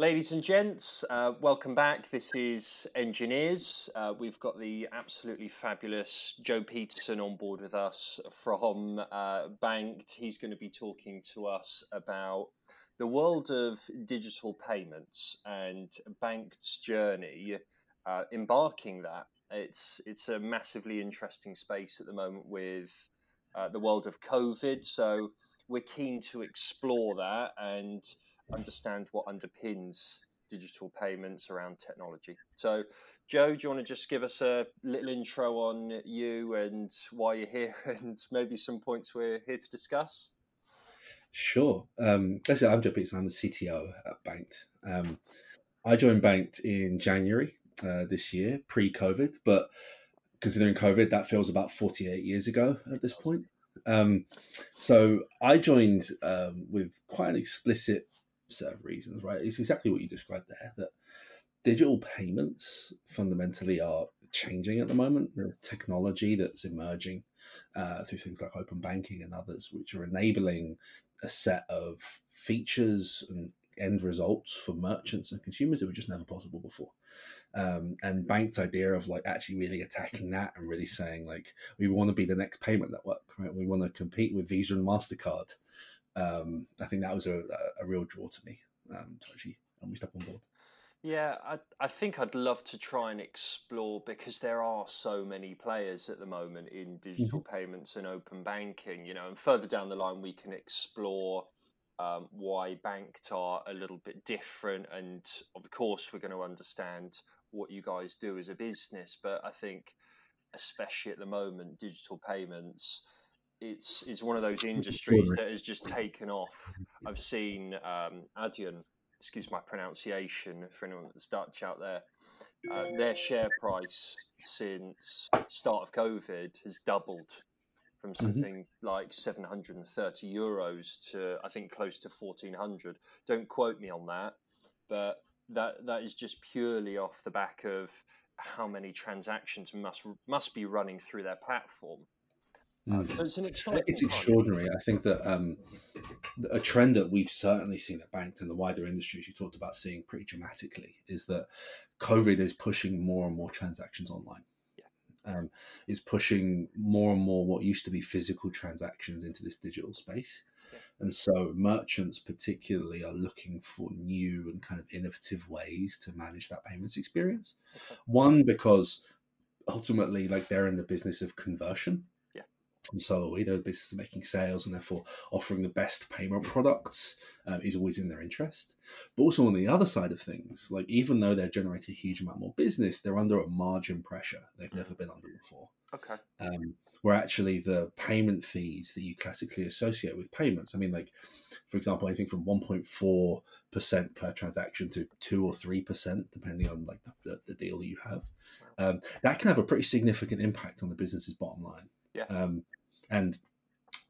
Ladies and gents, uh, welcome back. This is Enginears. Uh, we've got the absolutely fabulous Joe Pettersson on board with us from uh, Banked. He's going to be talking to us about the world of digital payments and Banked's journey, uh, embarking that. It's it's a massively interesting space at the moment with uh, the world of COVID. So we're keen to explore that and understand what underpins digital payments around technology. So, Joe, do you want to just give us a little intro on you and why you're here and maybe some points we're here to discuss? Sure. Um, basically, I'm Joe Pettersson. I'm the CTO at Banked. Um, I joined Banked in January uh, this year, pre-COVID, but considering COVID, that feels about 48 years ago at this point. Um, so I joined um, with quite an explicit set of reasons, right? It's exactly what you described there that digital payments fundamentally are changing at the moment. There's technology that's emerging uh, through things like open banking and others, which are enabling a set of features and end results for merchants and consumers that were just never possible before. Um, and Banked's idea of like actually really attacking that and really saying like we want to be the next payment network, right? We want to compete with Visa and Mastercard um, I think that was a, a real draw to me um, to actually when we step on board. Yeah, I, I think I'd love to try and explore because there are so many players at the moment in digital mm-hmm. payments and open banking, you know, and further down the line we can explore um, why banked are a little bit different. And of course, we're going to understand what you guys do as a business. But I think, especially at the moment, digital payments it's it's one of those industries that has just taken off. I've seen um, Adyen, excuse my pronunciation for anyone that's Dutch out there. Uh, their share price since start of COVID has doubled from mm-hmm. something mm-hmm. like 730 euros to I think close to 1400. Don't quote me on that, but that that is just purely off the back of how many transactions must must be running through their platform. Mm. it's. It's extraordinary. I think that um, a trend that we've certainly seen at Banked and the wider industry, as you talked about seeing pretty dramatically, is that COVID is pushing more and more transactions online. Yeah. Um, is pushing more and more what used to be physical transactions into this digital space. And so merchants particularly are looking for new and kind of innovative ways to manage that payments experience. Okay. One, because ultimately like they're in the business of conversion and so are we. They're business making sales and therefore offering the best payment products um, is always in their interest. But also on the other side of things, like even though they're generating a huge amount more business, they're under a margin pressure they've never been under before. Okay. Um, where actually the payment fees that you classically associate with payments, I mean, like for example, anything from 1.4 percent per transaction to two or three percent, depending on like the, the, deal that you have, um, that can have a pretty significant impact on the business's bottom line. Yeah. Um, and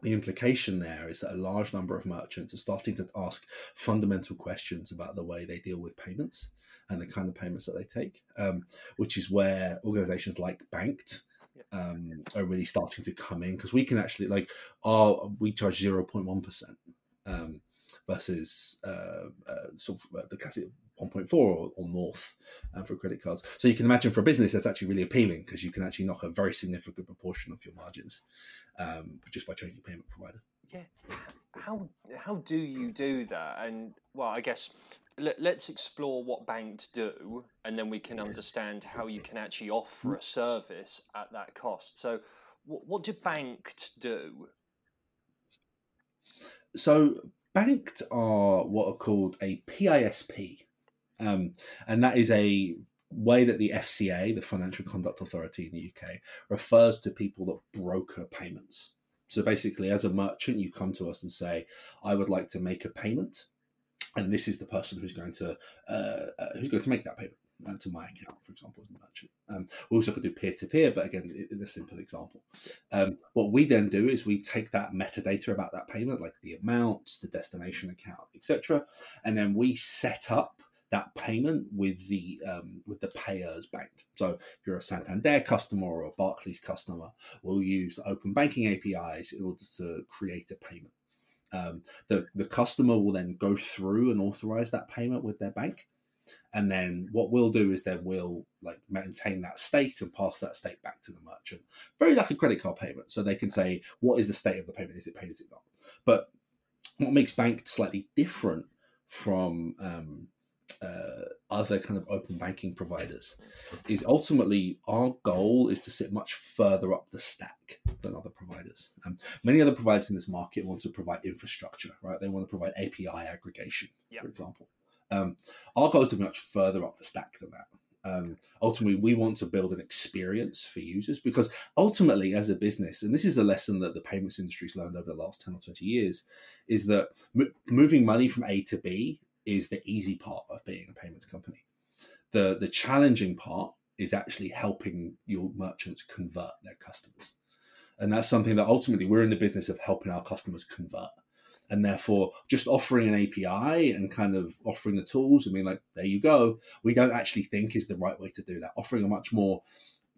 the implication there is that a large number of merchants are starting to ask fundamental questions about the way they deal with payments and the kind of payments that they take, um, which is where organizations like Banked um, are really starting to come in because we can actually like our we charge 0.1% um, versus uh, uh, sort of uh, the classic 1.4 or, or north uh, for credit cards. So you can imagine for a business that's actually really appealing because you can actually knock a very significant proportion of your margins um, just by changing payment provider. Yeah. How how do you do that? And well, I guess let, us explore what Banked do, and then we can understand how you can actually offer a service at that cost. So, what, what do Banked do? So, Banked are what are called a PISP, um, and that is a way that the FCA, the Financial Conduct Authority in the UK, refers to people that broker payments. So basically, as a merchant, you come to us and say, "I would like to make a payment," and this is the person who's going to uh, uh, who's going to make that payment uh, to my account, for example, as a merchant. Um, we also could do peer to peer, but again, it's a simple example. Um, what we then do is we take that metadata about that payment, like the amount, the destination account, etc., and then we set up that payment with the um, with the payer's bank. So if you're a Santander customer or a Barclays customer, we'll use the open banking APIs in order to create a payment. Um, the the customer will then go through and authorize that payment with their Banked, and then what we'll do is then we'll like maintain that state and pass that state back to the merchant. Very like a credit card payment. So they can say what is the state of the payment? Is it paid? Is it not? But what makes bank slightly different from um, uh, other kind of open banking providers is ultimately our goal is to sit much further up the stack than other providers. Um, many other providers in this market want to provide infrastructure, right? They want to provide API aggregation, yep. for example. Um, our goal is to be much further up the stack than that. Um, ultimately, we want to build an experience for users because ultimately, as a business, and this is a lesson that the payments industry's learned over the last 10 or 20 years, is that m- moving money from A to B is the easy part of being a payments company. The, the challenging part is actually helping your merchants convert their customers. And that's something that ultimately we're in the business of helping our customers convert and therefore just offering an API and kind of offering the tools and being like, there you go, we don't actually think is the right way to do that. Offering a much more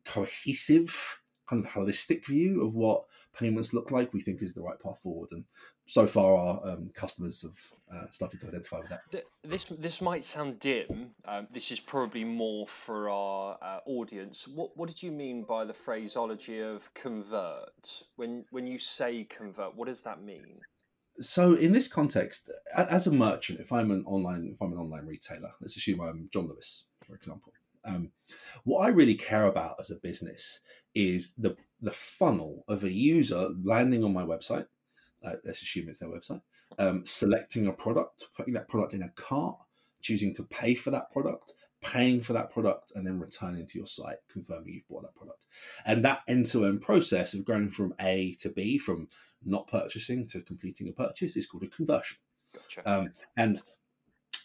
cohesive, kind of holistic view of what payments look like, we think is the right path forward. And so far, our um, customers have uh, started to identify with that. This this might sound dim. Um, this is probably more for our uh, audience. What what did you mean by the phraseology of convert? When when you say convert, what does that mean? so in this context, as a merchant, if I'm an online, if I'm an online retailer, let's assume I'm John Lewis, for example. Um, what I really care about as a business is the the funnel of a user landing on my website. Uh, let's assume it's their website. Um, selecting a product, putting that product in a cart, choosing to pay for that product, paying for that product, and then returning to your site, confirming you've bought that product. And that end to end process of going from A to B, from not purchasing to completing a purchase is called a conversion. Gotcha. Um, and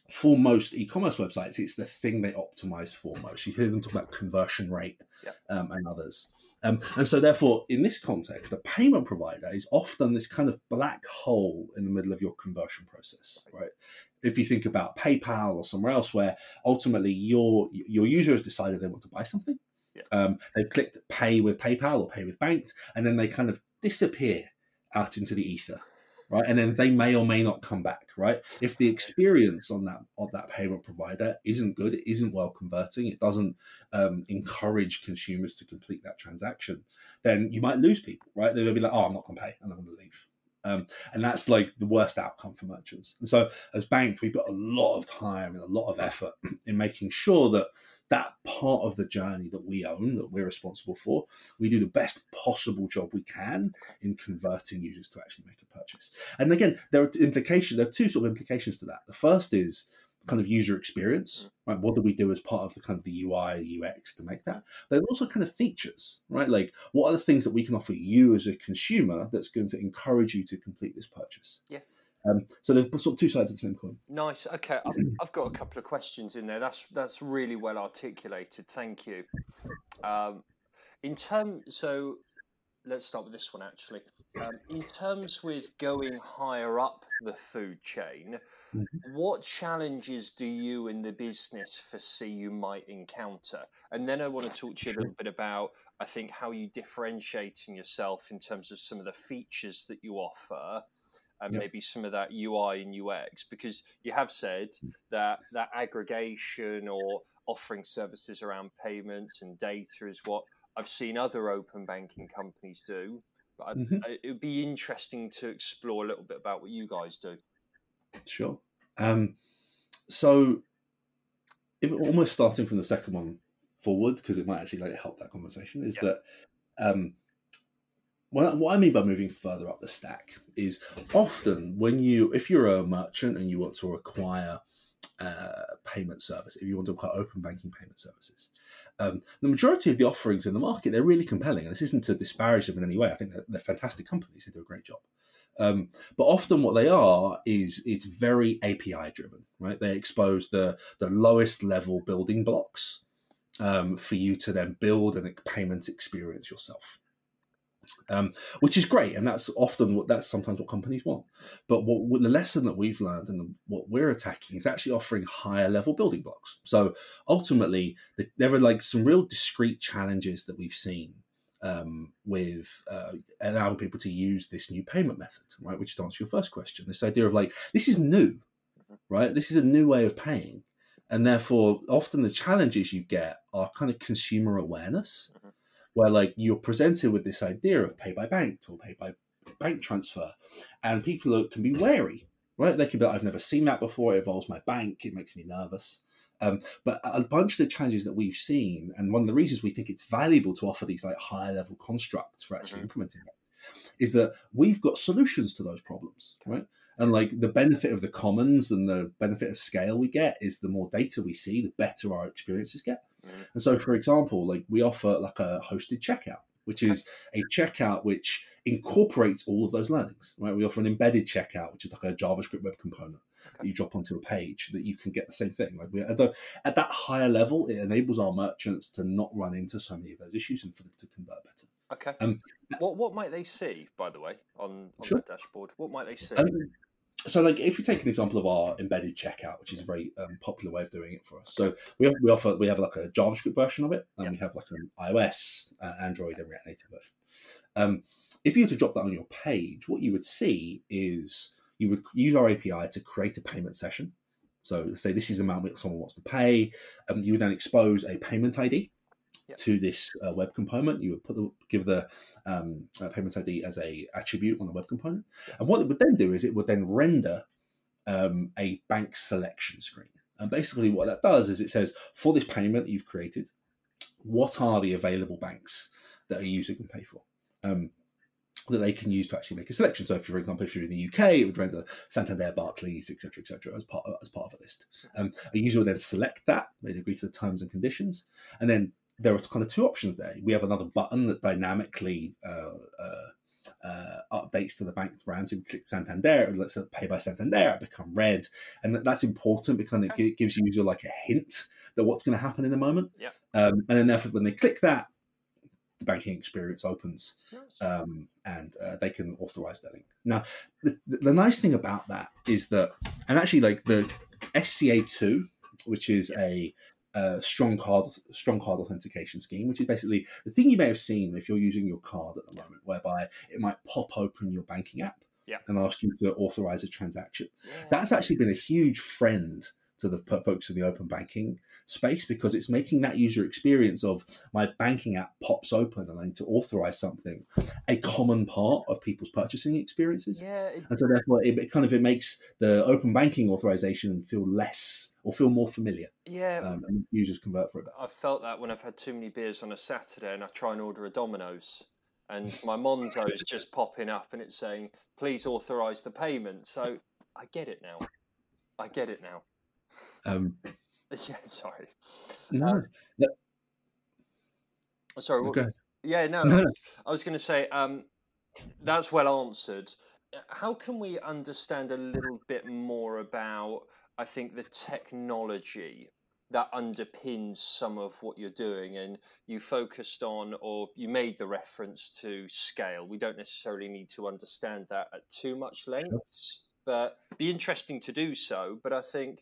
for most e-commerce websites, it's the thing they optimize for most. You hear them talk about conversion rate yeah. um, and others. Um, and so, therefore, in this context, a payment provider is often this kind of black hole in the middle of your conversion process, right? If you think about PayPal or somewhere else, where ultimately your your user has decided they want to buy something, yeah. um, they've clicked pay with PayPal or pay with Banked, and then they kind of disappear out into the ether right? And then they may or may not come back right? If the experience on that on that payment provider isn't good it isn't well converting it doesn't um, encourage consumers to complete that transaction then you might lose people right? They'll be like oh i'm not going to pay. And i'm going to leave um, and that's like the worst outcome for merchants and so as Banked, we put a lot of time and a lot of effort in making sure that that part of the journey that we own, that we're responsible for, we do the best possible job we can in converting users to actually make a purchase. And again, there are implications. There are two sort of implications to that. The first is kind of user experience, right? What do we do as part of the kind of the UI, UX to make that? But also kind of features, right? Like what are the things that we can offer you as a consumer that's going to encourage you to complete this purchase? Yeah. Um, so there's sort of two sides of the same coin. Nice. Okay, I've, I've, got a couple of questions in there. That's that's really well articulated. Thank you. Um, in terms, so let's start with this one actually. Um, in terms with going higher up the food chain, mm-hmm. what challenges do you in the business foresee you might encounter? And then I want to talk to you a little bit about, I think, how you differentiating yourself in terms of some of the features that you offer and yep. maybe some of that UI and UX because you have said hmm. that that aggregation or offering services around payments and data is what I've seen other open banking companies do. But mm-hmm. it would be interesting to explore a little bit about what you guys do. Sure. Um, so, if almost starting from the second one forward, because it might actually like help that conversation, is yep. that um, what I mean by moving further up the stack is often when you, if you're a merchant and you want to acquire uh, payment service, if you want to acquire open banking payment services, um, the majority of the offerings in the market they're really compelling, and this isn't to disparage them in any way. I think they're, they're fantastic companies; they do a great job. Um, but often what they are is it's very API driven, right? They expose the the lowest level building blocks um, for you to then build a payment experience yourself um, which is great, and that's often what that's sometimes what companies want. But what, what the lesson that we've learned and the, what we're attacking is actually offering higher level building blocks. So ultimately, the, there are like some real discrete challenges that we've seen um, with uh, allowing people to use this new payment method, right? Which to answer your first question, this idea of like this is new, Mm-hmm. right? This is a new way of paying, and therefore often the challenges you get are kind of consumer awareness, Mhm. Where like you're presented with this idea of pay by bank or pay by bank transfer, and people are, can be wary, right? They can be like, I've never seen that before. It involves my bank. It makes me nervous. Um, but a bunch of the challenges that we've seen, and one of the reasons we think it's valuable to offer these like higher level constructs for actually Mhm. implementing it, is that we've got solutions to those problems, right? And like the benefit of the commons and the benefit of scale we get is the more data we see, the better our experiences get. Mhm. And so, for example, like we offer like a hosted checkout, which is a checkout which incorporates all of those learnings. Right? We offer an embedded checkout, which is like a JavaScript web component that you drop onto a page that you can get the same thing. Like we at, the, at that higher level, it enables our merchants to not run into so many of those issues and for them to convert better. Okay. Um, what what might they see, by the way, on, on Sure. that dashboard? What might they see? Um, so, like, if you take an example of our embedded checkout, which is a very um, popular way of doing it for us, so we have, we offer we have like a JavaScript version of it, and Yeah. we have like an iOS, uh, Android, and React Native version. Um, if you were to drop that on your page, what you would see is you would use our API to create a payment session. So, say this is the amount that someone wants to pay, um, you would then expose a payment ID Yeah. to this uh, web component. You would put the, give the um, uh, payment ID as a attribute on the web component. And what it would then do is it would then render um, a bank selection screen. And basically, what that does is it says, for this payment that you've created, what are the available banks that a user can pay for? Um, that they can use to actually make a selection. So, if for example, if you're in the UK, it would render Santander, Barclays, etc., etc., as part of, as part of a list. Um, a user would then select that, they'd agree to the terms and conditions, and then there are kind of two options there. We have another button that dynamically uh, uh, uh, updates to the bank brand. So you click Santander, and let's say pay by Santander, it become red, and that's important because it gi- gives user like a hint that what's going to happen in a moment. Yeah. Um, and then therefore, when they click that, the banking experience opens, um, and uh, they can authorize that link. Now, the, the nice thing about that is that, and actually, like the SCA two, which is a uh, strong card strong card authentication scheme, which is basically the thing you may have seen if you're using your card at the moment, whereby it might pop open your banking app Yeah. and ask you to authorize a transaction. Yeah. That's actually been a huge friend to the folks in the open banking space because it's making that user experience of my banking app pops open and I need to authorize something a common part of people's purchasing experiences. yeah. It, And so therefore it, it kind of it makes the open banking authorization feel less or feel more familiar yeah. um, and users convert for it. I've felt that when I've had too many beers on a Saturday and I try and order a Domino's and my Monzo's just popping up and it's saying, please authorise the payment. So I get it now. I get it now. Um, Yeah, sorry. no, Sorry. what- okay. Yeah, no, No. I was going to say um, that's well answered. Uh, How can we understand a little bit more about, I think, the technology that underpins some of what you're doing? And you focused on, or you made the reference to scale. We don't necessarily need to understand that at too much length, but be interesting to do so. But I think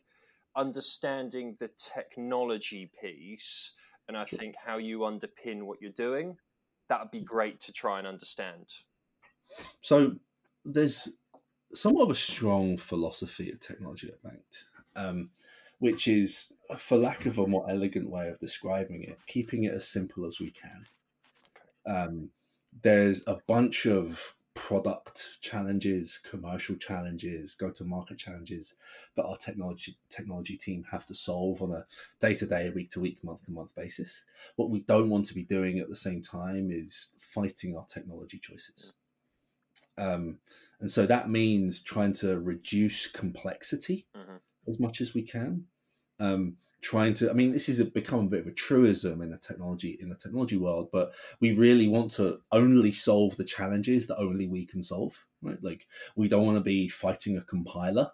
understanding the technology piece and I think how you underpin what you're doing, that would be great to try and understand. So there's somewhat of a strong philosophy of technology at Banked, um, which is, for lack of a more elegant way of describing it, keeping it as simple as we can. Um, there's a bunch of product challenges, commercial challenges, go-to-market challenges that our technology technology team have to solve on a day-to-day, week-to-week, month-to-month basis. What we don't want to be doing at the same time is fighting our technology choices. Um, and so that means trying to reduce complexity Mhm. as much as we can. Um, trying to, I mean, this has become a bit of a truism in the technology in the technology world, but we really want to only solve the challenges that only we can solve. Right? Like we don't want to be fighting a compiler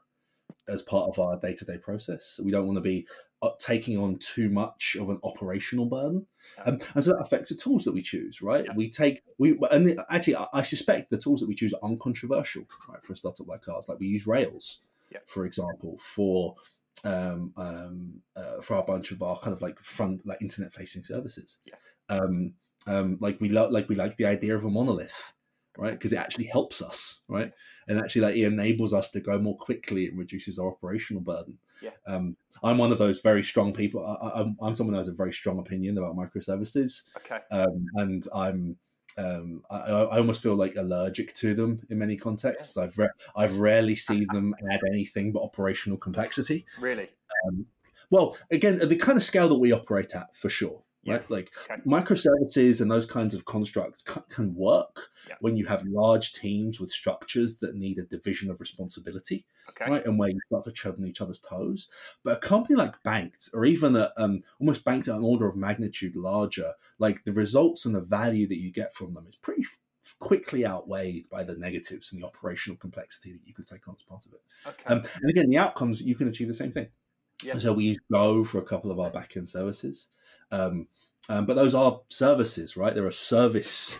as part of our day-to-day process. We don't want to be uh, taking on too much of an operational burden, um, and so that affects the tools that we choose. Right? Yeah. We take we and actually, I- I suspect the tools that we choose are uncontroversial. Right? For a startup like ours, like we use Rails, Yeah. for example, for um, um, uh, for a bunch of our kind of like front like internet facing services. Yeah. Um, Um, like we lo- like we like the idea of a monolith, right? Because it actually helps us, right? And actually, like it enables us to go more quickly and reduces our operational burden. Yeah. Um, I'm one of those very strong people. I, am I'm someone who has a very strong opinion about microservices. Okay. Um, and I'm um, I, I, almost feel like allergic to them in many contexts. I've re- I've rarely seen them add anything but operational complexity. Really? Um, well, again, at the kind of scale that we operate at, for sure right? Like okay. microservices and those kinds of constructs can, can work yeah. when you have large teams with structures that need a division of responsibility, okay. right? And where you start to tread on each other's toes. But a company like Banked, or even a, um, almost Banked at an order of magnitude larger, like the results and the value that you get from them is pretty f- quickly outweighed by the negatives and the operational complexity that you can take on as part of it. Okay. Um, and again, the outcomes you can achieve the same thing. So we use Go for a couple of our backend services. Um, um, but those are services, right? They're a service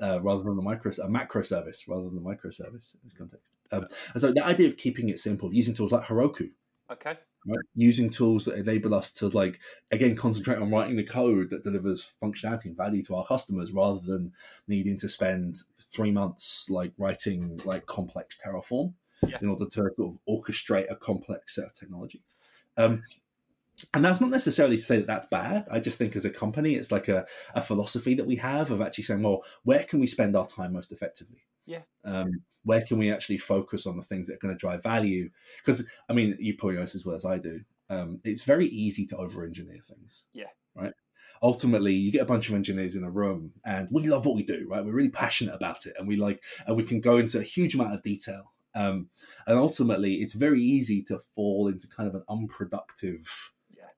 uh, rather than a micro a macro service rather than a microservice in this context. Um, and so the idea of keeping it simple, using tools like Heroku, okay, right? using tools that enable us to like again concentrate on writing the code that delivers functionality and value to our customers rather than needing to spend three months like writing like complex Terraform yeah. in order to sort of orchestrate a complex set of technology. Um, and that's not necessarily to say that that's bad. I just think as a company, it's like a, a philosophy that we have of actually saying, well, where can we spend our time most effectively? Yeah. Um, where can we actually focus on the things that are going to drive value? Because, I mean, you probably know this as well as I do. Um, it's very easy to over engineer things. Yeah. Right. Ultimately, you get a bunch of engineers in a room and we love what we do, right? We're really passionate about it and we like, and we can go into a huge amount of detail. Um, and ultimately, it's very easy to fall into kind of an unproductive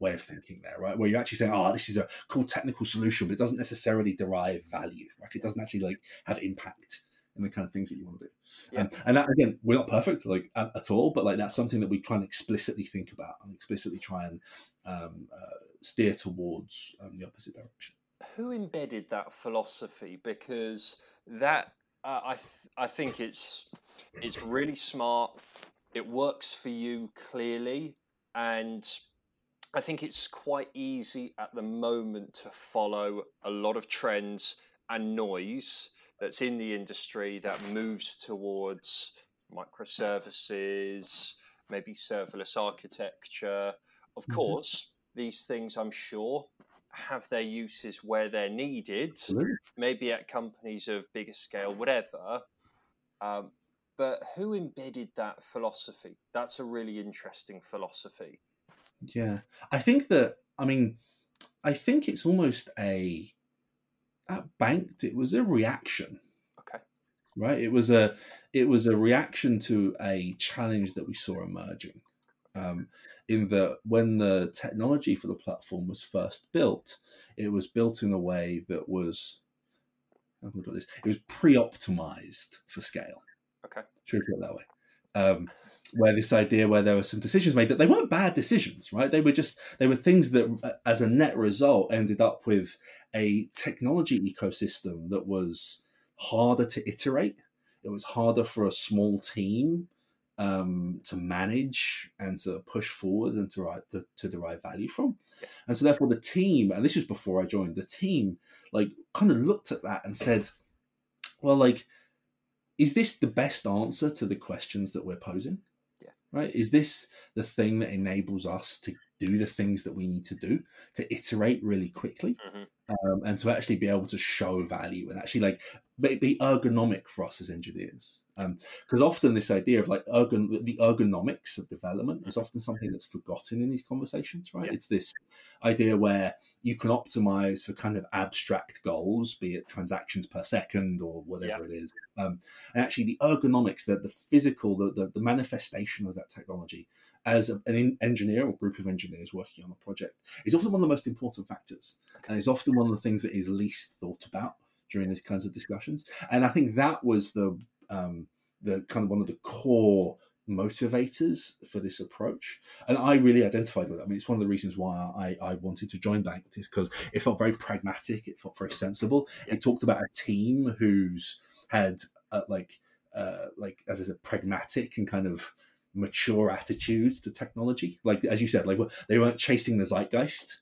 way of thinking there, right? Where you're actually saying, "Oh, this is a cool technical solution," but it doesn't necessarily derive value, right? It doesn't actually like have impact in the kind of things that you want to do. Yeah. Um, and that again, we're not perfect, like at, at, all, but like that's something that we try and explicitly think about and explicitly try and um, uh, steer towards um, the opposite direction. Who embedded that philosophy? Because that uh, I th- I think it's it's really smart. It works for you clearly, and I think it's quite easy at the moment to follow a lot of trends and noise that's in the industry that moves towards microservices, maybe serverless architecture. Of mm-hmm. course, these things I'm sure have their uses where they're needed, maybe at companies of bigger scale, whatever. Um, but who embedded that philosophy? That's a really interesting philosophy. Yeah, I think that. I mean, I think it's almost a at banked. It was a reaction. Okay. Right. It was a it was a reaction to a challenge that we saw emerging. Um, in that when the technology for the platform was first built, it was built in a way that was how can I put this? It was pre-optimized for scale. Okay. Should we put it that way? Um, where this idea where there were some decisions made that they weren't bad decisions, right? They were just they were things that, uh, as a net result, ended up with a technology ecosystem that was harder to iterate. It was harder for a small team um, to manage and to push forward and to, to, to derive value from. Yeah. And so, therefore, the team, and this was before I joined, the team like kind of looked at that and said, "Well, like." Is this the best answer to the questions that we're posing? Right? Is this the thing that enables us to do the things that we need to do to iterate really quickly mm-hmm. Um, and to actually be able to show value and actually like be ergonomic for us as engineers? because um, often this idea of like ergon- the ergonomics of development is often something that's forgotten in these conversations right yeah. it's this idea where you can optimize for kind of abstract goals be it transactions per second or whatever yeah. it is um, and actually the ergonomics the, the physical the, the, the manifestation of that technology as an engineer or group of engineers working on a project is often one of the most important factors and is often one of the things that is least thought about during these kinds of discussions. And i think that was the um, the kind of one of the core motivators for this approach. And i really identified with it. I mean it's one of the reasons why i, I wanted to join banked is because it felt very pragmatic it felt very sensible. It talked about a team who's had uh, like uh, like as i said pragmatic and kind of mature attitudes to technology. Like as you said like they weren't chasing the zeitgeist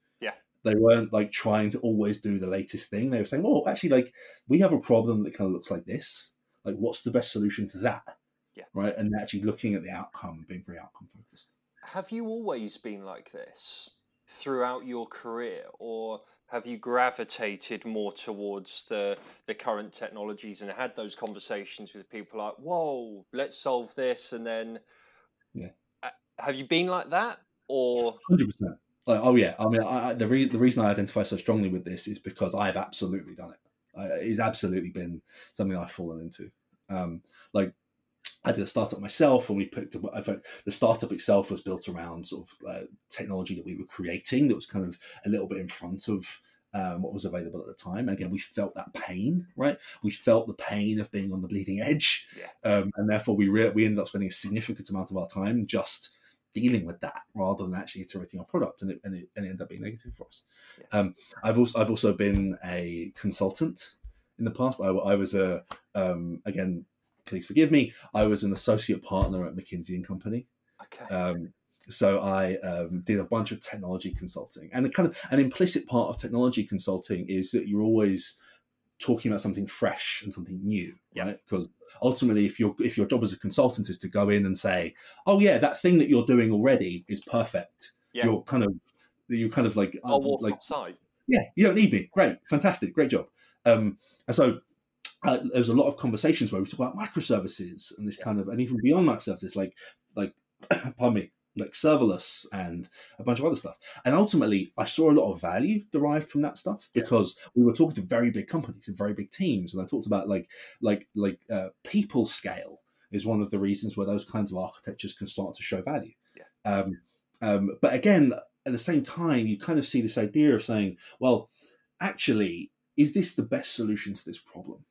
They weren't like trying to always do the latest thing. They were saying, "Well, actually, like we have a problem that kind of looks like this. Like, what's the best solution to that?" Yeah. Right. And actually looking at the outcome, being very outcome focused. Have you always been like this throughout your career, or have you gravitated more towards the the current technologies and had those conversations with people like, "Whoa, let's solve this," and then, yeah, have you been like that, or hundred percent? Oh yeah, I mean, I, the re- the reason I identify so strongly with this is because I've absolutely done it. Uh, it's absolutely been something I've fallen into. Um, like I did a startup myself, and we picked. I the startup itself was built around sort of uh, technology that we were creating that was kind of a little bit in front of um, what was available at the time. Again, we felt that pain, right? We felt the pain of being on the bleeding edge, yeah. um, and therefore we re- we ended up spending a significant amount of our time just dealing with that rather than actually iterating our product, and it, and it, and it ended up being negative for us. Yeah. Um, I've also I've also been a consultant in the past. I, I was a um, again, please forgive me. I was an associate partner at McKinsey and Company. Okay. Um, so I um, did a bunch of technology consulting, and kind of an implicit part of technology consulting is that you're always talking about something fresh and something new, yeah. right? Because ultimately, if your if your job as a consultant is to go in and say, "Oh yeah, that thing that you're doing already is perfect," yeah. you're kind of you're kind of like I'll walk like outside. Yeah, you don't need me. Great, fantastic, great job. Um, and so uh, there was a lot of conversations where we talk about microservices and this kind of, and even beyond microservices, like like pardon me, like serverless and a bunch of other stuff. And ultimately, I saw a lot of value derived from that stuff because we were talking to very big companies and very big teams, and I talked about like like like uh, people scale is one of the reasons where those kinds of architectures can start to show value. Yeah. Um, um, but again, at the same time, you kind of see this idea of saying, well, actually, is this the best solution to this problem?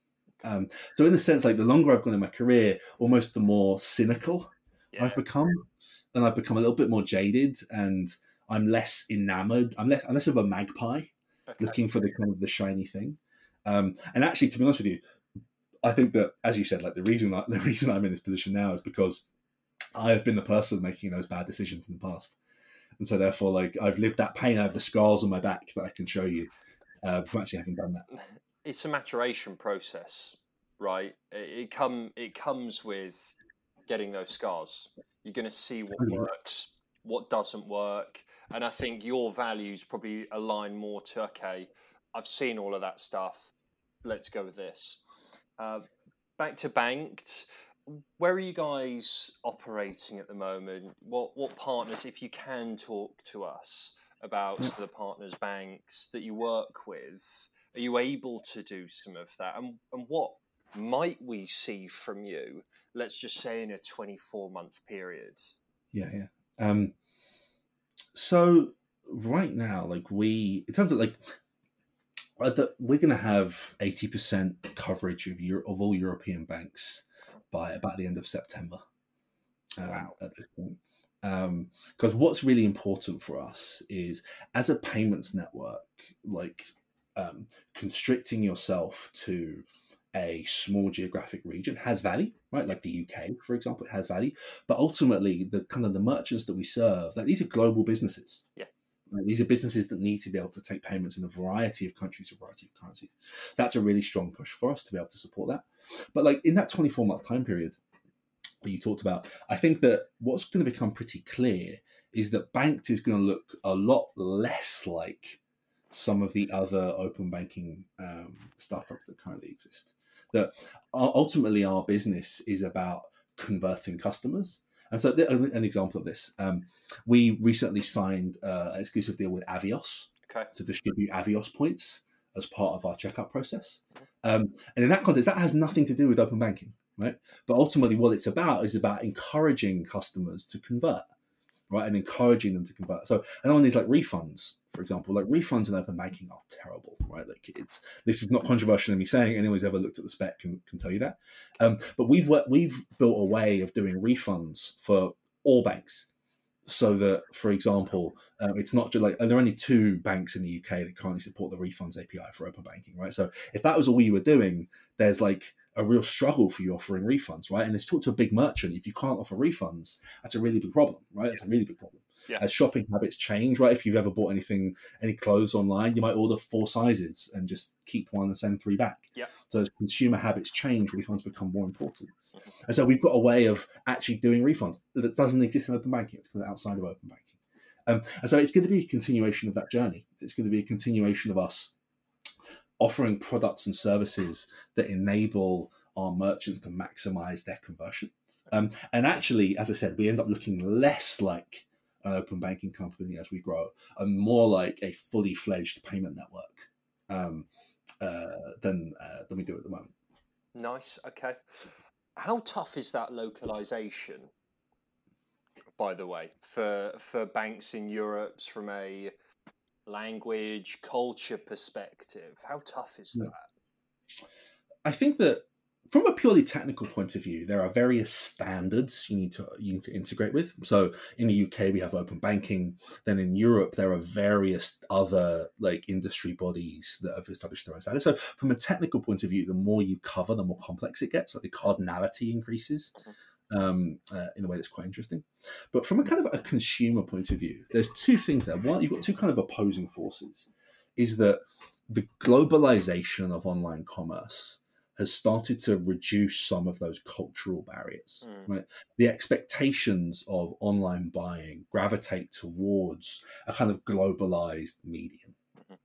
Um, so, in the sense, like the longer I've gone in my career, almost the more cynical yeah. I've become and I've become a little bit more jaded and I'm less enamored. I'm less, I'm less of a magpie okay. looking for the kind of the shiny thing. Um, and actually, to be honest with you, I think that, as you said, like the reason like the reason I'm in this position now is because I have been the person making those bad decisions in the past, and so therefore, like I've lived that pain. I have the scars on my back that I can show you uh, from actually having done that. It's a maturation process, right? It, it come it comes with getting those scars. You're going to see what works, what doesn't work. And I think your values probably align more to okay, I've seen all of that stuff. Let's go with this. Uh, back to banked. Where are you guys operating at the moment? What what partners, if you can talk to us about the partners banks that you work with, are you able to do some of that? And and what might we see from you let's just say in a 24 month period yeah yeah um so right now like we in terms of like uh, we're going to have 80% coverage of Euro- of all European banks by about the end of September. Um, wow. At this point, because um, what's really important for us is as a payments network, like um, constricting yourself to a small geographic region has value, right? Like the UK, for example, it has value. But ultimately, the kind of the merchants that we serve, like these are global businesses. Yeah. Right? These are businesses that need to be able to take payments in a variety of countries, a variety of currencies. That's a really strong push for us to be able to support that. But like in that 24 month time period that you talked about, I think that what's going to become pretty clear is that banked is going to look a lot less like some of the other open banking um, startups that currently exist that ultimately our business is about converting customers. And so, an example of this, um, we recently signed uh, an exclusive deal with Avios okay. to distribute Avios points as part of our checkout process. Um, and in that context, that has nothing to do with open banking, right? But ultimately, what it's about is about encouraging customers to convert right, and encouraging them to convert. So, and on these like refunds, for example, like refunds in open banking are terrible, right? Like it's this is not controversial in me saying anyone who's ever looked at the spec can, can tell you that. Um, but we've we've built a way of doing refunds for all banks, so that, for example, um, it's not just like and there are only two banks in the UK that currently support the refunds API for open banking, right? So if that was all you were doing, there's like a real struggle for you offering refunds, right? And it's talk to a big merchant. If you can't offer refunds, that's a really big problem, right? It's a really big problem. Yeah. As shopping habits change, right? If you've ever bought anything, any clothes online, you might order four sizes and just keep one and send three back. Yeah. So as consumer habits change, refunds become more important. Mhm. And so we've got a way of actually doing refunds that doesn't exist in open banking. It's kind of outside of open banking. Um, and so it's going to be a continuation of that journey. It's going to be a continuation of us offering products and services that enable our merchants to maximize their conversion. Um, and actually, as I said, we end up looking less like an open banking company as we grow, and more like a fully fledged payment network um, uh, than uh, than we do at the moment. Nice. Okay. How tough is that localization? By the way, for for banks in Europe from a language culture perspective, how tough is Yeah. that? I think that from a purely technical point of view, there are various standards you need to you need to integrate with. So in the UK, we have open banking. Then in Europe, there are various other like industry bodies that have established their own standards. So from a technical point of view, the more you cover, the more complex it gets. Like the cardinality increases. Um, uh, in a way that's quite interesting, but from a kind of a consumer point of view, there's two things there. One, you've got two kind of opposing forces. Is that the globalization of online commerce has started to reduce some of those cultural barriers. Mm. Right, the expectations of online buying gravitate towards a kind of globalized medium, Mhm.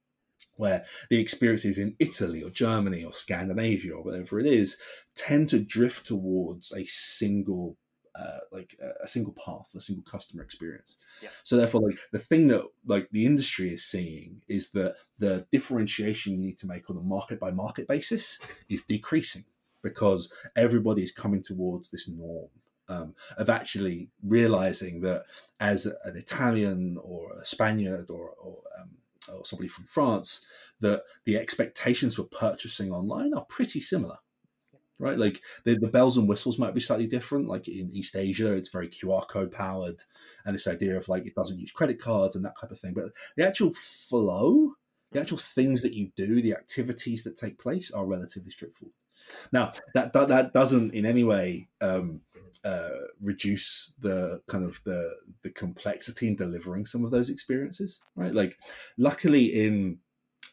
where the experiences in Italy or Germany or Scandinavia or whatever it is tend to drift towards a single. Uh, like a, a single path, a single customer experience. Yeah. So therefore, like the thing that like the industry is seeing is that the differentiation you need to make on a market by market basis is decreasing because everybody is coming towards this norm um, of actually realizing that as an Italian or a Spaniard or, or, um, or somebody from France, that the expectations for purchasing online are pretty similar. Right, like the, the bells and whistles might be slightly different. Like in East Asia, it's very QR code powered, and this idea of like it doesn't use credit cards and that type of thing. But the actual flow the actual things that you do, the activities that take place, are relatively straightforward. Now, that that, that doesn't in any way um, uh, reduce the kind of the the complexity in delivering some of those experiences, right? Like, luckily in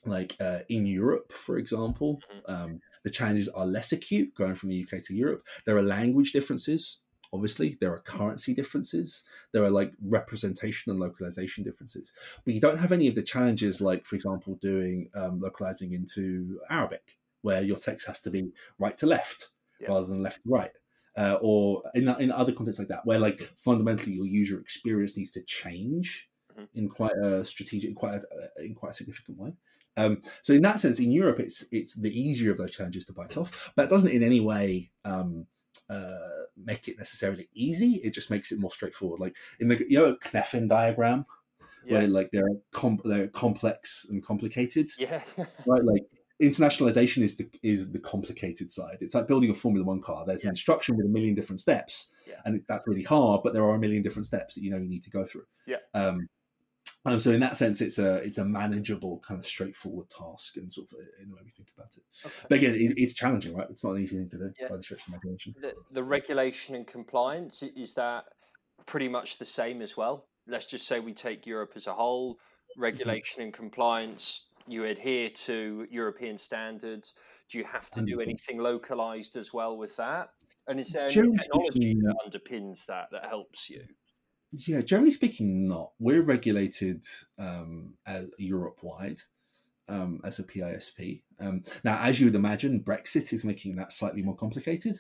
like uh, in Europe, for example, um, the challenges are less acute going from the UK to Europe. There are language differences. Obviously, there are currency differences. There are like representation and localization differences but you don't have any of the challenges like for example doing um, localizing into arabic where your text has to be right to left Yeah. rather than left to right uh, or in, in other contexts like that where like fundamentally your user experience needs to change Mhm. in quite a strategic quite a, in quite a significant way um, so in that sense in europe it's it's the easier of those challenges to bite off but it doesn't in any way um, uh, make it necessarily easy it just makes it more straightforward like in the you know a Cynefin diagram Yeah. where like they're com- they're complex and complicated, Yeah. right? Like internationalization is the is the complicated side. It's like building a Formula One car. There's Yeah. an instruction with a million different steps, Yeah. and it, that's really hard. But there are a million different steps that you know you need to go through. Yeah. Um, um, so in that sense, it's a it's a manageable kind of straightforward task, and sort of uh, in the way we think about it. Okay. But again, it, it's challenging, right? It's not an easy thing to do Yeah. by the stretch of imagination. the, the regulation and compliance is that pretty much the same as well let's just say we take europe as a whole regulation and compliance you adhere to european standards do you have to do anything localized as well with that and is there any technology that underpins that that helps you Yeah, generally speaking, not. We're regulated um, as Europe wide um, as a PISP. Um, now, as you would imagine, Brexit is making that slightly more complicated.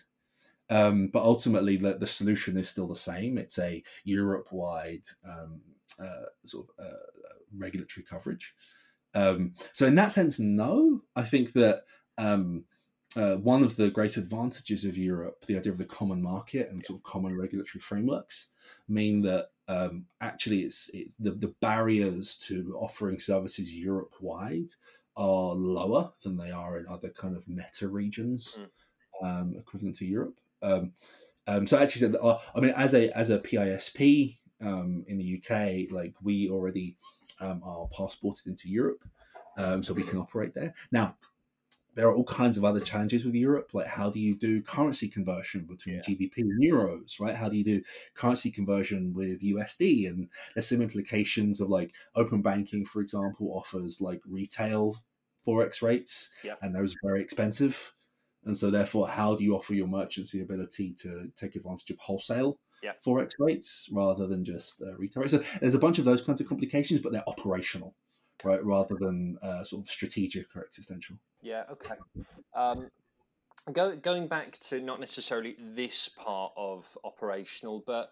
Um, but ultimately, the, the solution is still the same. It's a Europe wide um, uh, sort of uh, regulatory coverage. Um, so, in that sense, no. I think that um, uh, one of the great advantages of Europe, the idea of the common market and sort of common regulatory frameworks, mean that um, actually it's, it's the, the barriers to offering services Europe wide are lower than they are in other kind of meta regions um, equivalent to Europe. Um, um, so actually, said, uh, I mean, as a as a PISP um, in the UK, like we already um, are passported into Europe, um, so we can operate there. Now, there are all kinds of other challenges with Europe, like how do you do currency conversion between yeah. GBP and euros, right? How do you do currency conversion with USD? And there's some implications of like open banking, for example, offers like retail forex rates, yeah. and those are very expensive. And so, therefore, how do you offer your merchants the ability to take advantage of wholesale yeah. forex rates rather than just uh, retail rates? So there's a bunch of those kinds of complications, but they're operational right, rather than uh, sort of strategic or existential. Yeah. Okay. Um, go, going back to not necessarily this part of operational, but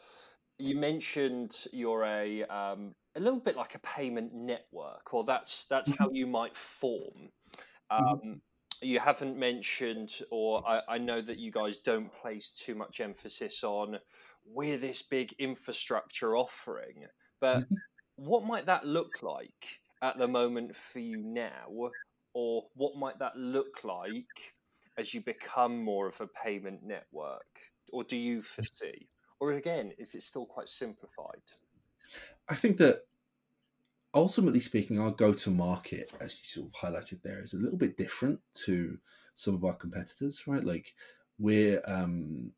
you mentioned you're a um, a little bit like a payment network, or that's that's mm-hmm. how you might form. Mm-hmm. Um, mm-hmm. You haven't mentioned, or I, I know that you guys don't place too much emphasis on we're this big infrastructure offering, but mm-hmm. what might that look like? At the moment for you now, or what might that look like as you become more of a payment network? Or do you foresee? Or again, is it still quite simplified? I think that ultimately speaking, our go to market, as you sort of highlighted there, is a little bit different to some of our competitors, right? Like we're um,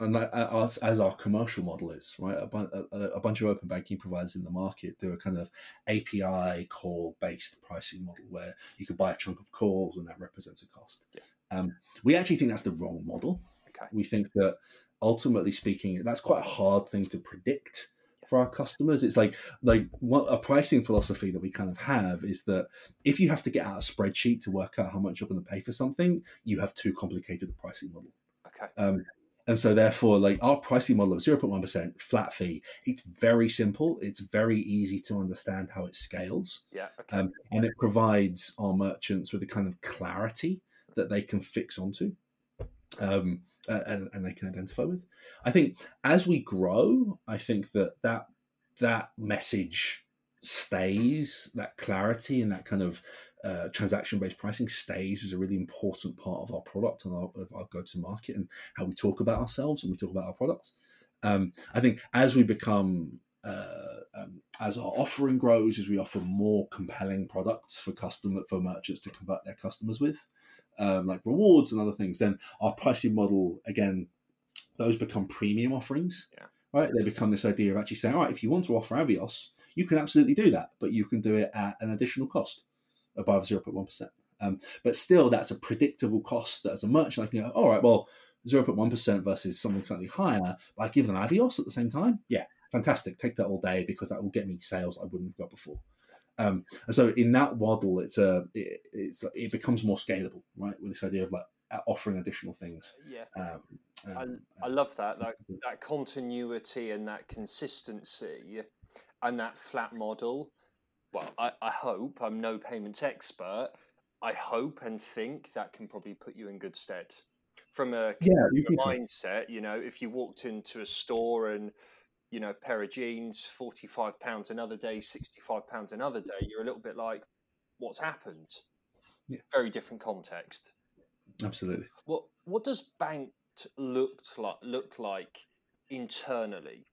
and as, as our commercial model is, right? A, a, a, bunch of open banking providers in the market do a kind of API call based pricing model where you could buy a chunk of calls and that represents a cost. Yeah. Um, we actually think that's the wrong model. Okay. We think that ultimately speaking, that's quite a hard thing to predict for our customers. It's like like what a pricing philosophy that we kind of have is that if you have to get out a spreadsheet to work out how much you're going to pay for something, you have too complicated a pricing model. Okay. Um, and so, therefore, like our pricing model of 0.1% flat fee, it's very simple. It's very easy to understand how it scales. Yeah. Okay. Um, and it provides our merchants with a kind of clarity that they can fix onto um, and, and they can identify with. I think as we grow, I think that that, that message stays, that clarity and that kind of uh, transaction based pricing stays as a really important part of our product and our, our go to market and how we talk about ourselves and we talk about our products. Um, I think as we become uh, um, as our offering grows, as we offer more compelling products for customer for merchants to convert their customers with, um, like rewards and other things, then our pricing model again, those become premium offerings. Yeah. Right, they become this idea of actually saying, all right, if you want to offer Avios, you can absolutely do that, but you can do it at an additional cost above 0.1%. Um, but still, that's a predictable cost that as a merchant, I can go, all right, well, 0.1% versus something slightly higher, but I give them Avios at the same time. Yeah, fantastic. Take that all day because that will get me sales I wouldn't have got before. Um, and so in that model, it's a it, it's it becomes more scalable, right? With this idea of like offering additional things. Yeah. Um, um, I, I love that that that continuity and that consistency and that flat model well, I, I hope I'm no payments expert. I hope and think that can probably put you in good stead. From a, yeah, mindset, you know, if you walked into a store and you know, pair of jeans, forty-five pounds another day, sixty-five pounds another day, you're a little bit like, what's happened? Yeah. Very different context. Absolutely. What What does Banked looked like look like internally,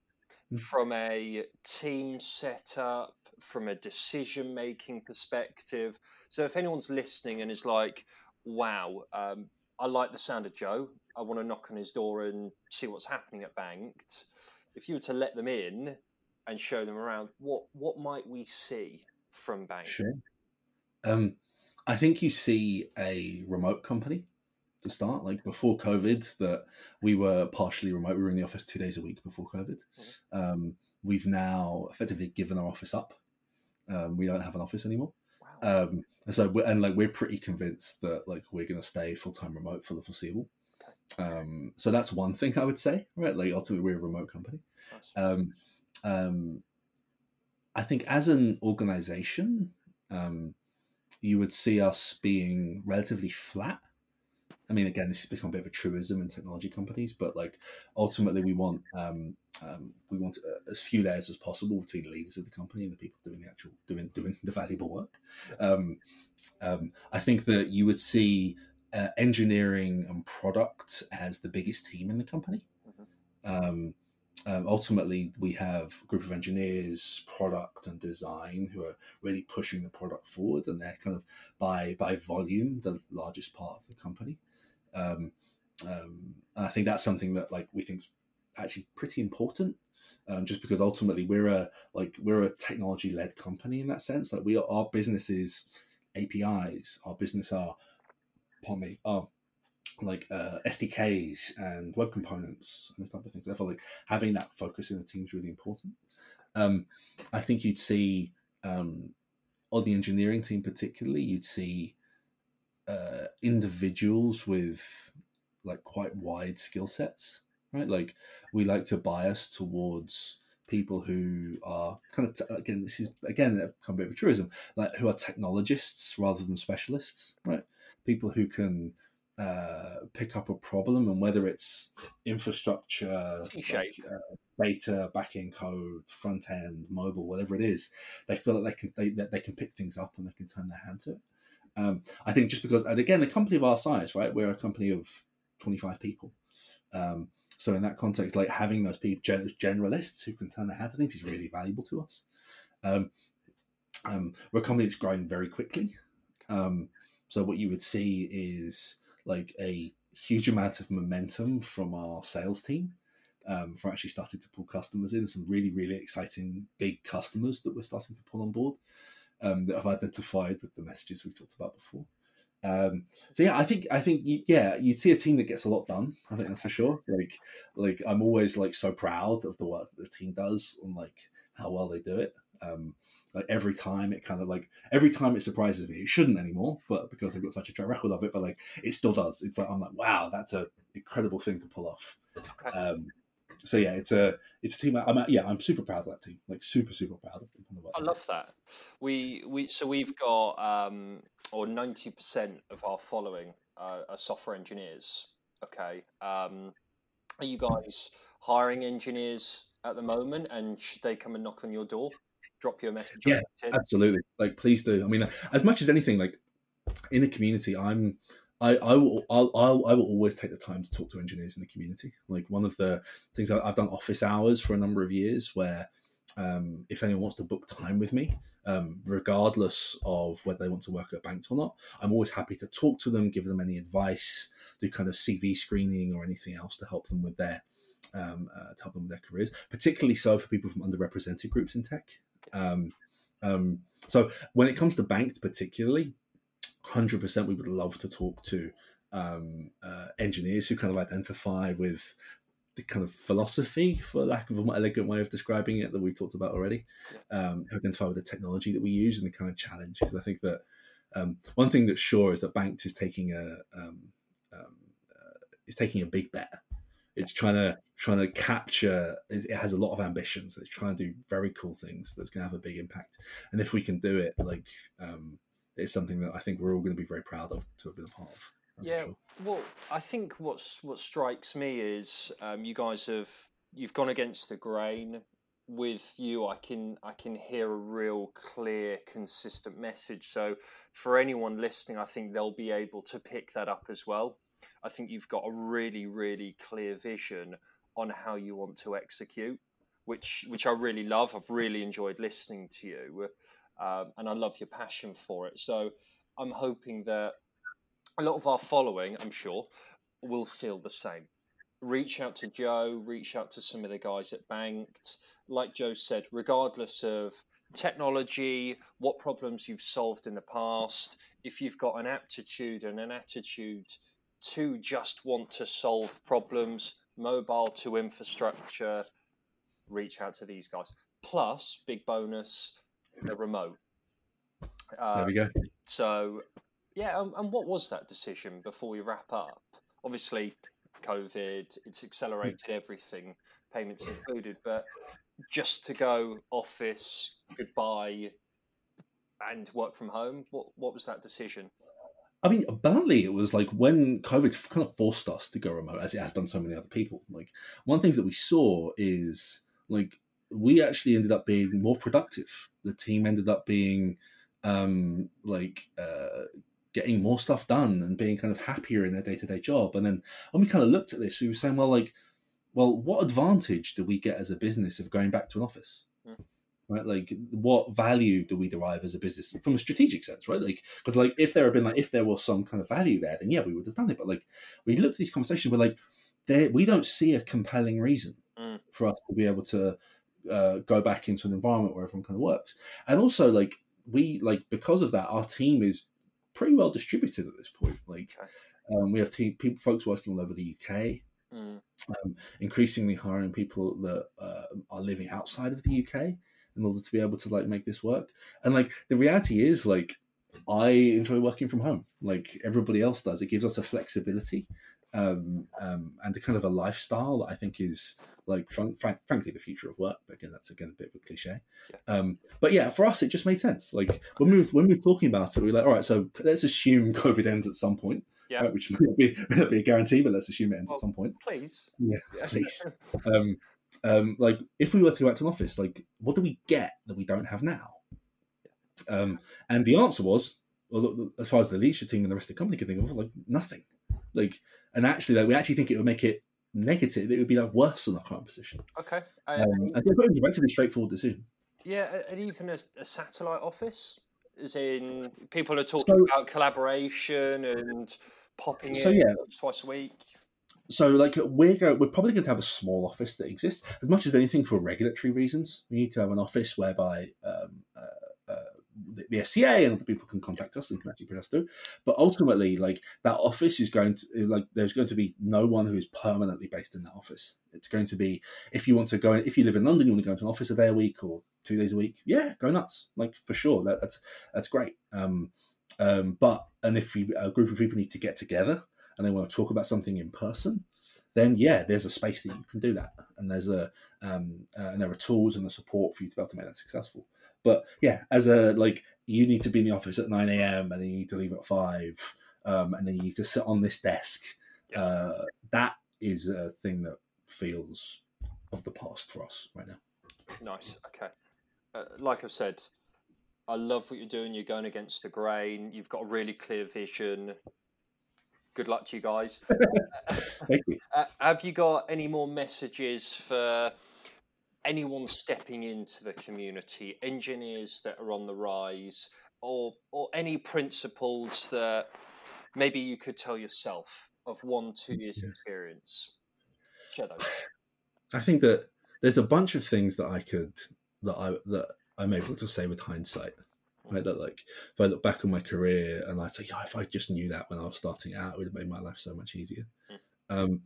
mm. from a team setup, from a decision making perspective. So if anyone's listening and is like, wow, um, I like the sound of Joe, I want to knock on his door and see what's happening at Banked. If you were to let them in and show them around, what what might we see from Banked? Sure. Um, I think you see a remote company to start. Like before COVID, that we were partially remote. We were in the office two days a week before COVID. Mm-hmm. Um, we've now effectively given our office up um, we don't have an office anymore. Wow. Um, and so, we're, and like we're pretty convinced that like we're going to stay full time remote for the foreseeable. Okay. Um, so that's one thing I would say, right? Like ultimately, we're a remote company. Nice. Um, um, I think as an organization, um, you would see us being relatively flat I mean, again, this has become a bit of a truism in technology companies, but like ultimately, we want um, um, we want uh, as few layers as possible between the leaders of the company and the people doing the actual doing doing the valuable work. Um, um, I think that you would see uh, engineering and product as the biggest team in the company. Mm-hmm. Um, um, ultimately we have a group of engineers product and design who are really pushing the product forward and they're kind of by by volume the largest part of the company um, um, i think that's something that like we think is actually pretty important um, just because ultimately we're a like we're a technology led company in that sense like we are our business is apis our business are pardon me our like uh, SDKs and web components and this type of things. Therefore, like having that focus in the team is really important. Um, I think you'd see um, on the engineering team, particularly, you'd see uh, individuals with like quite wide skill sets, right? Like we like to bias towards people who are kind of t- again this is again a kind of bit of a truism like who are technologists rather than specialists right people who can uh, pick up a problem, and whether it's infrastructure, like, uh, data, backend code, front end, mobile, whatever it is, they feel that they can they, they can pick things up and they can turn their hand to it. Um, I think just because, and again, a company of our size, right? We're a company of twenty five people. Um, so in that context, like having those people, generalists who can turn their hand to things, is really valuable to us. Um, um, we're a company that's growing very quickly. Um, so what you would see is like a huge amount of momentum from our sales team um, for actually starting to pull customers in. Some really, really exciting big customers that we're starting to pull on board um, that I've identified with the messages we talked about before. Um, so yeah, I think I think yeah, you'd see a team that gets a lot done. I think that's for sure. Like like I'm always like so proud of the work that the team does and like how well they do it. Um, like every time it kind of like every time it surprises me. It shouldn't anymore, but because they've got such a track record of it, but like it still does. It's like I'm like, wow, that's a incredible thing to pull off. Um, so yeah, it's a it's a team. I'm yeah, I'm super proud of that team. Like super super proud of them. I love that. We we so we've got um or ninety percent of our following uh, are software engineers. Okay, um, are you guys hiring engineers at the moment, and should they come and knock on your door? drop you a message. Yeah, absolutely. Like, please do. I mean, as much as anything, like in the community, I'm. I, I will I'll, I'll, I will always take the time to talk to engineers in the community. Like one of the things I, have done office hours for a number of years, where um, if anyone wants to book time with me, um, regardless of whether they want to work at Banked or not, I'm always happy to talk to them, give them any advice, do kind of CV screening or anything else to help them with their um, uh, to help them with their careers. Particularly so for people from underrepresented groups in tech. Um, um, so when it comes to Banked, particularly, hundred percent, we would love to talk to um, uh, engineers who kind of identify with the kind of philosophy, for lack of a more elegant way of describing it, that we talked about already. Um, identify with the technology that we use and the kind of challenge. Because I think that um, one thing that's sure is that Banked is taking a um, um, uh, is taking a big bet it's trying to trying to capture. It has a lot of ambitions. It's trying to do very cool things that's going to have a big impact. And if we can do it, like um, it's something that I think we're all going to be very proud of to have been a part of. Yeah. Sure. Well, I think what's what strikes me is um, you guys have you've gone against the grain with you i can i can hear a real clear consistent message so for anyone listening i think they'll be able to pick that up as well I think you've got a really, really clear vision on how you want to execute, which which I really love. I've really enjoyed listening to you, um, and I love your passion for it. So I'm hoping that a lot of our following, I'm sure, will feel the same. Reach out to Joe, reach out to some of the guys at Banked. Like Joe said, regardless of technology, what problems you've solved in the past, if you've got an aptitude and an attitude to just want to solve problems, mobile to infrastructure, reach out to these guys. Plus, big bonus, the remote. Uh, there we go. So, yeah, um, and what was that decision before we wrap up? Obviously, COVID, it's accelerated everything, payments included, but just to go office, goodbye, and work from home, what, what was that decision? I mean, bluntly, it was like when COVID kind of forced us to go remote, as it has done so many other people. Like one of the things that we saw is like we actually ended up being more productive. The team ended up being um, like uh, getting more stuff done and being kind of happier in their day to day job. And then when we kind of looked at this, we were saying, well, like well, what advantage do we get as a business of going back to an office? Mm. Right, like what value do we derive as a business from a strategic sense, right? Like, because like if there had been like if there was some kind of value there, then yeah, we would have done it. But like we looked at these conversations, we're like, there we don't see a compelling reason Mm. for us to be able to uh, go back into an environment where everyone kind of works. And also, like we like because of that, our team is pretty well distributed at this point. Like um, we have team people, folks working all over the UK, Mm. um, increasingly hiring people that uh, are living outside of the UK in order to be able to like make this work. And like the reality is, like I enjoy working from home, like everybody else does. It gives us a flexibility um, um, and a kind of a lifestyle that I think is like fran- fran- frankly the future of work. But again, that's again a bit of a cliche. Yeah. Um, but yeah, for us, it just made sense. Like when we were, when we were talking about it, we were like, all right, so let's assume COVID ends at some point. Yeah. right, which may not be, may not be a guarantee, but let's assume it ends Well, at some point. Please. Yeah, Yeah. please. um, um, like if we were to go back to an office, like what do we get that we don't have now? Um, and the answer was, well, as far as the leadership team and the rest of the company can think of, like nothing. Like, and actually, like we actually think it would make it negative. It would be like worse than the current position. Okay. Uh, Um, and it was a relatively straightforward decision. Yeah, and even a, a satellite office, as in people are talking So- about collaboration and popping So, in yeah. twice a week. So, like, we're go- we're probably going to have a small office that exists as much as anything for regulatory reasons. We need to have an office whereby um, uh, the, FCA and other people can contact us and can actually put us through. But ultimately, like that office is going to like there's going to be no one who is permanently based in that office. It's going to be if you want to go in, if you live in London, you want to go into an office a day a week or two days a week. Yeah, go nuts, like for sure. That, that's that's great. Um, um, but and if you, a group of people need to get together and they want to talk about something in person, then yeah, there's a space that you can do that, and there's a um, uh, and there are tools and the support for you to be able to make that successful. But yeah, as a like, you need to be in the office at nine a.m. and then you need to leave at five, um, and then you need to sit on this desk. Yeah. Uh, that is a thing that feels of the past for us right now. Nice. Okay. Uh, like I've said, I love what you're doing. You're going against the grain. You've got a really clear vision. Good luck to you guys. Thank you. Uh, have you got any more messages for anyone stepping into the community, engineers that are on the rise, or or any principles that maybe you could tell yourself of one, two years Yeah. experience? Share those. I think that there's a bunch of things that I could that I that I'm able to say with hindsight. Right, that like if I look back on my career and I say, yeah, if I just knew that when I was starting out, it would have made my life so much easier. Um,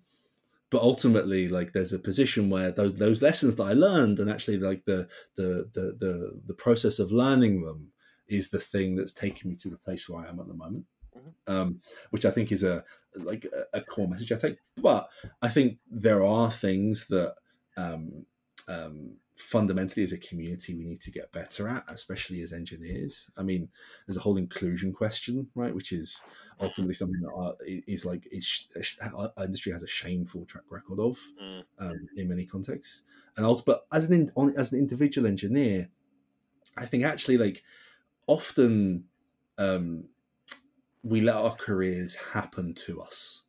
but ultimately, like there's a position where those those lessons that I learned and actually like the the the the, the process of learning them is the thing that's taken me to the place where I am at the moment. Mhm. Um, which I think is a like a, a core message I take. But I think there are things that um, um, fundamentally as a community we need to get better at, especially as engineers. I mean, there's a whole inclusion question, right, which is ultimately something that our, is like is, our industry has a shameful track record of Mm. um, in many contexts. And also, but as an on, as an individual engineer, I think actually like often um, we let our careers happen to us.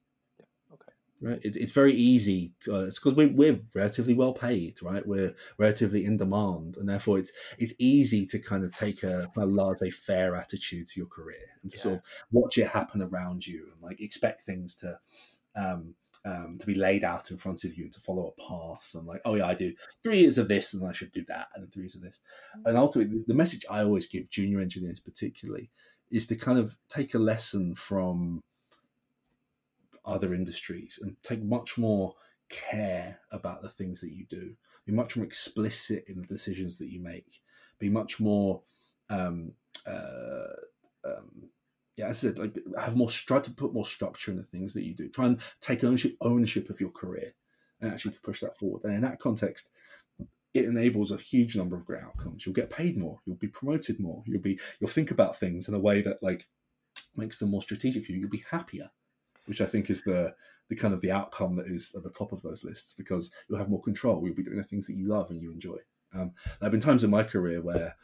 Right, it, it's very easy. To, uh, it's because we're, we're relatively well paid, right? We're relatively in demand, and therefore it's it's easy to kind of take a, a laissez-faire attitude to your career and to sort of watch it happen around you and like expect things to um, um, to be laid out in front of you and to follow a path and like, oh yeah, I do three years of this and I should do that and three years of this. And ultimately, the message I always give junior engineers, particularly, is to kind of take a lesson from other industries and take much more care about the things that you do. Be much more explicit in the decisions that you make. Be much more, um, uh, um, yeah, as I said, like have more try to put more structure in the things that you do. Try and take ownership ownership of your career and actually to push that forward. And in that context, it enables a huge number of great outcomes. You'll get paid more. You'll be promoted more. You'll be you'll think about things in a way that like makes them more strategic for you. You'll be happier, which I think is the the kind of the outcome that is at the top of those lists because you'll have more control. You'll be doing the things that you love and you enjoy. Um, there have been times in my career where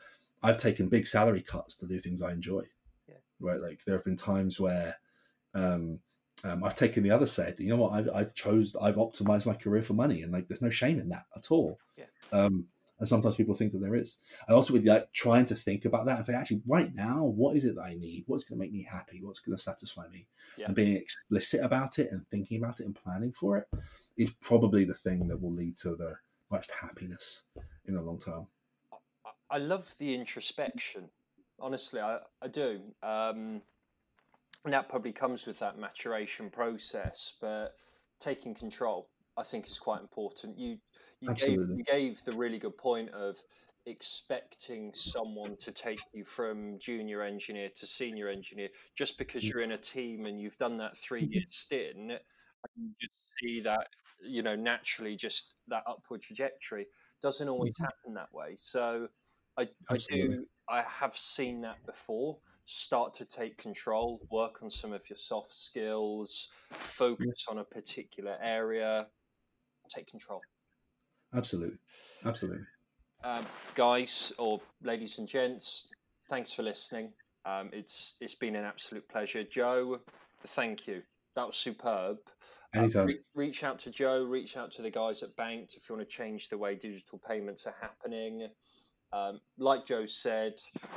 I've taken big salary cuts to do things I enjoy. Yeah. Right, like there have been times where um, Um, I've taken the other side. You know what? I've, I've chose, I've optimized my career for money, and like, there's no shame in that at all. Yeah. Um, and sometimes people think that there is. I also would like trying to think about that and say, actually, right now, what is it that I need? What's going to make me happy? What's going to satisfy me? Yeah. And being explicit about it and thinking about it and planning for it is probably the thing that will lead to the most happiness in the long term. I love the introspection. Honestly, I, I do. Um, and that probably comes with that maturation process, but taking control, I think, is quite important. You you gave you gave the really good point of expecting someone to take you from junior engineer to senior engineer just because you're in a team and you've done that three year stint. You just see that you know naturally just that upward trajectory doesn't always mm-hmm. happen that way. So I, I do I have seen that before. Start to take control, work on some of your soft skills, focus on a particular area, take control. Absolutely, absolutely. Um, guys or ladies and gents, thanks for listening. Um, it's it's been an absolute pleasure, Joe. Thank you. That was superb. Um, Anytime. re- reach out to Joe. Reach out to the guys at Banked if you want to change the way digital payments are happening. Um, like Joe said,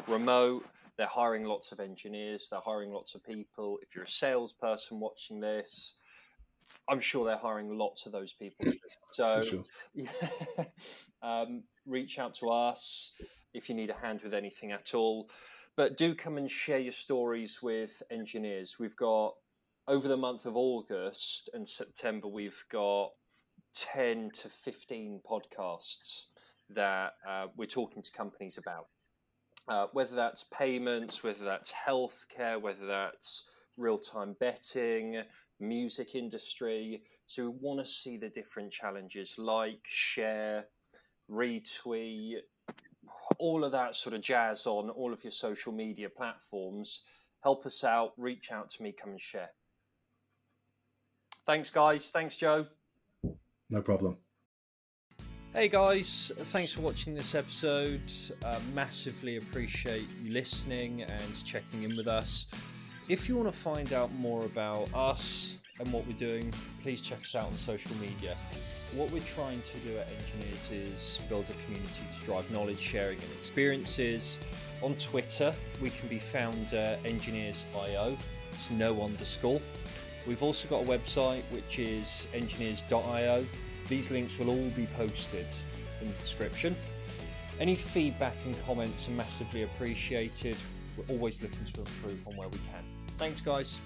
remote. They're hiring lots of engineers. They're hiring lots of people. If you're a salesperson watching this, I'm sure they're hiring lots of those people. So, sure. yeah, um, reach out to us if you need a hand with anything at all. But do come and share your stories with Enginears. We've got over the month of August and September, we've got 10 to 15 podcasts that uh, we're talking to companies about. Uh, whether that's payments, whether that's healthcare, whether that's real time betting, music industry. So we want to see the different challenges like, share, retweet, all of that sort of jazz on all of your social media platforms. Help us out, reach out to me, come and share. Thanks, guys. Thanks, Joe. No problem. Hey guys, thanks for watching this episode. Uh, massively appreciate you listening and checking in with us. If you want to find out more about us and what we're doing, please check us out on social media. What we're trying to do at Enginears is build a community to drive knowledge sharing and experiences. On Twitter, we can be found uh, enginears.io, it's no underscore. We've also got a website which is enginears.io. These links will all be posted in the description. Any feedback and comments are massively appreciated. We're always looking to improve on where we can. Thanks, guys.